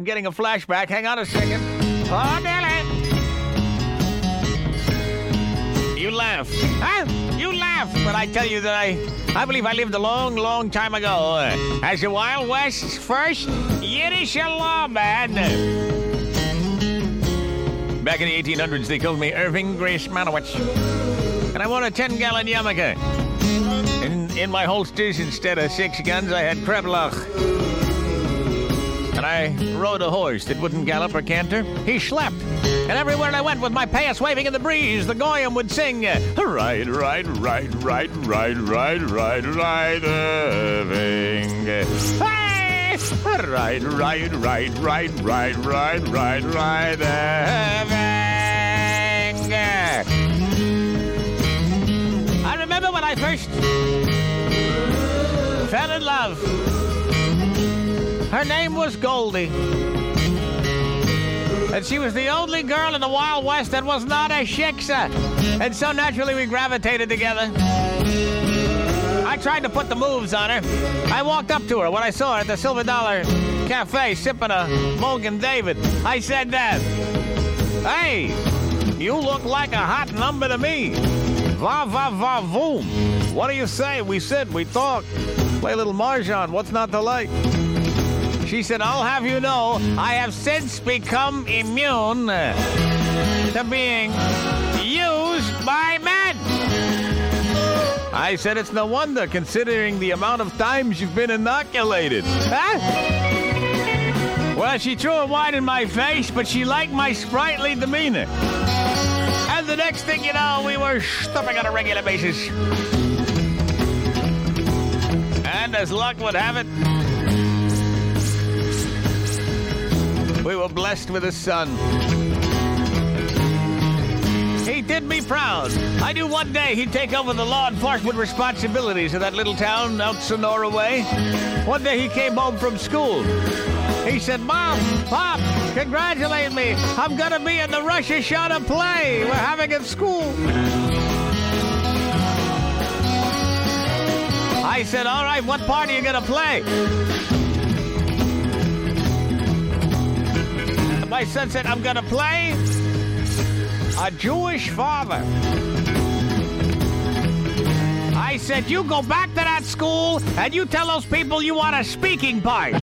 I'm getting a flashback. Hang on a second. Oh, Nelly. You laugh. Huh? You laugh. But I tell you that I, I believe I lived a long, long time ago uh, as the Wild West's first Yiddish lawman. Back in the 1800s, they called me Irving Greasemanowitz. And I wore a 10 gallon yarmulke. In, in my holsters, instead of six guns, I had kreplach and I rode a horse that wouldn't gallop or canter. He slept. And everywhere I went with my pants waving in the breeze, the goyim would sing, Ride, ride, ride, ride, ride, ride, ride, ride, Irving. Hey! Ride, ride, ride, ride, ride, ride, ride, ride, Irving. I remember when I first fell in love. Her name was Goldie. And she was the only girl in the Wild West that was not a shiksa. And so naturally we gravitated together. I tried to put the moves on her. I walked up to her when I saw her at the Silver Dollar Cafe sipping a Mogen David. I said that, Hey, you look like a hot number to me. Va va va voom. What do you say? We sit, we talk, play a little mahjong. What's not to like? She said, I'll have you know, I have since become immune to being used by men. I said, it's no wonder considering the amount of times you've been inoculated. Huh? Well, she threw a wine in my face, but she liked my sprightly demeanor. And the next thing you know, we were stuffing on a regular basis. And as luck would have it, blessed with a son. He did me proud. I knew one day he'd take over the law enforcement responsibilities of that little town out Sonora way. One day he came home from school. He said, Mom, Pop, congratulate me. I'm going to be in the Rosh Hashanah play we're having at school. I said, All right, what part are you going to play? My said, I'm going to play a Jewish father. I said, You go back to that school and you tell those people you want a speaking part.